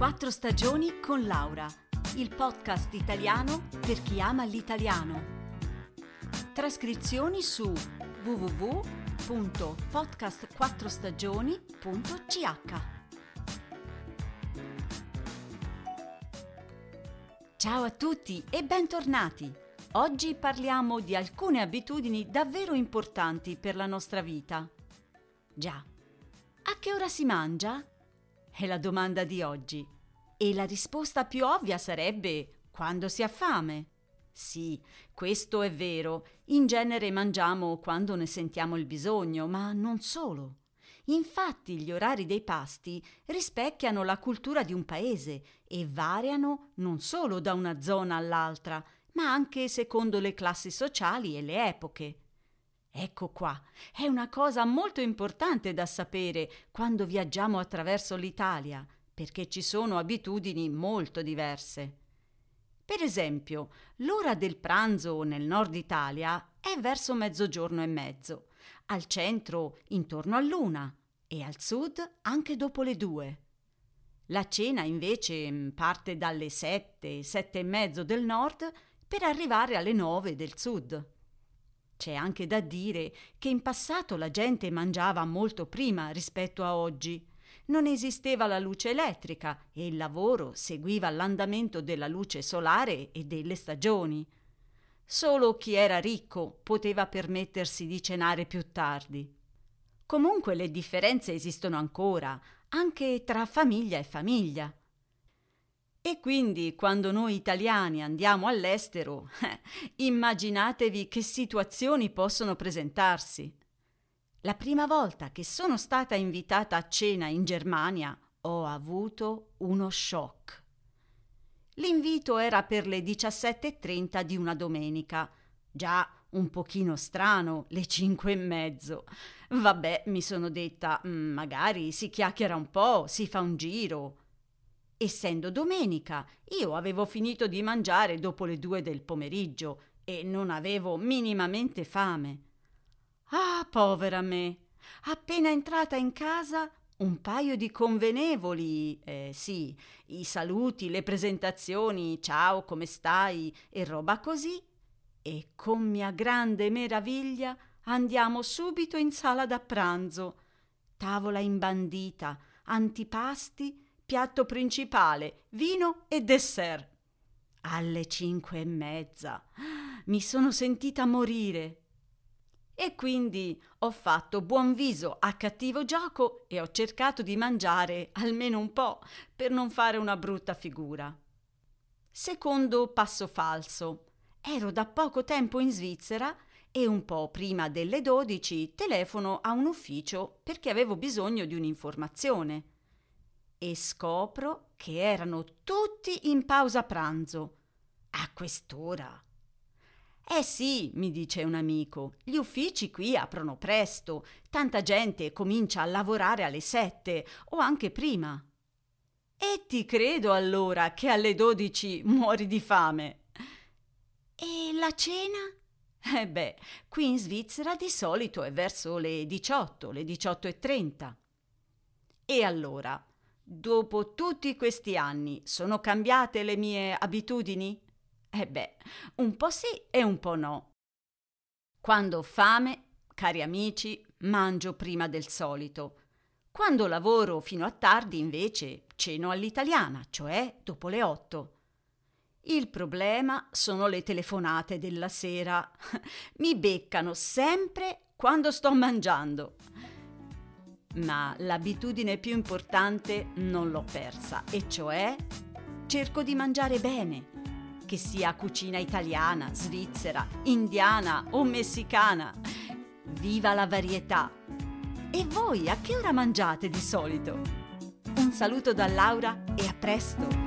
Quattro stagioni con Laura, il podcast italiano per chi ama l'italiano. Trascrizioni su www.podcastquattrostagioni.ch. Ciao a tutti e bentornati! Oggi parliamo di alcune abitudini davvero importanti per la nostra vita. Già, a che ora si mangia? È la domanda di oggi. E la risposta più ovvia sarebbe quando si ha fame. Sì, questo è vero. In genere mangiamo quando ne sentiamo il bisogno, ma non solo. Infatti gli orari dei pasti rispecchiano la cultura di un paese e variano non solo da una zona all'altra, ma anche secondo le classi sociali e le epoche. Ecco qua, è una cosa molto importante da sapere quando viaggiamo attraverso l'Italia, perché ci sono abitudini molto diverse. Per esempio, l'ora del pranzo nel nord Italia è verso mezzogiorno e mezzo, al centro intorno all'una e al sud anche dopo le due. La cena invece parte dalle sette, sette e mezzo del nord per arrivare alle nove del sud. C'è anche da dire che in passato la gente mangiava molto prima rispetto a oggi. Non esisteva la luce elettrica e il lavoro seguiva l'andamento della luce solare e delle stagioni. Solo chi era ricco poteva permettersi di cenare più tardi. Comunque le differenze esistono ancora, anche tra famiglia e famiglia. E quindi quando noi italiani andiamo all'estero, eh, immaginatevi che situazioni possono presentarsi. La prima volta che sono stata invitata a cena in Germania ho avuto uno shock. L'invito era per le 17.30 di una domenica. Già un pochino strano, le cinque e mezzo. Vabbè, mi sono detta, mm, magari si chiacchiera un po', si fa un giro. Essendo domenica, io avevo finito di mangiare dopo le due del pomeriggio e non avevo minimamente fame. Ah, povera me! Appena entrata in casa, un paio di convenevoli, eh, sì, i saluti, le presentazioni, ciao, come stai e roba così, e con mia grande meraviglia andiamo subito in sala da pranzo. Tavola imbandita, antipasti piatto principale, vino e dessert. Alle cinque e mezza. Mi sono sentita morire. E quindi ho fatto buon viso a cattivo gioco e ho cercato di mangiare almeno un po' per non fare una brutta figura. Secondo passo falso. Ero da poco tempo in Svizzera e un po' prima delle dodici telefono a un ufficio perché avevo bisogno di un'informazione e scopro che erano tutti in pausa pranzo. A quest'ora. Eh sì, mi dice un amico, gli uffici qui aprono presto, tanta gente comincia a lavorare alle sette o anche prima. E ti credo allora che alle dodici muori di fame. E la cena? Eh beh, qui in Svizzera di solito è verso le 18, le 18 e 30. E allora, Dopo tutti questi anni sono cambiate le mie abitudini? Eh beh, un po' sì e un po' no. Quando ho fame, cari amici, mangio prima del solito. Quando lavoro fino a tardi, invece, ceno all'italiana, cioè dopo le otto. Il problema sono le telefonate della sera. Mi beccano sempre quando sto mangiando. Ma l'abitudine più importante non l'ho persa, e cioè cerco di mangiare bene, che sia cucina italiana, svizzera, indiana o messicana. Viva la varietà! E voi a che ora mangiate di solito? Un saluto da Laura e a presto!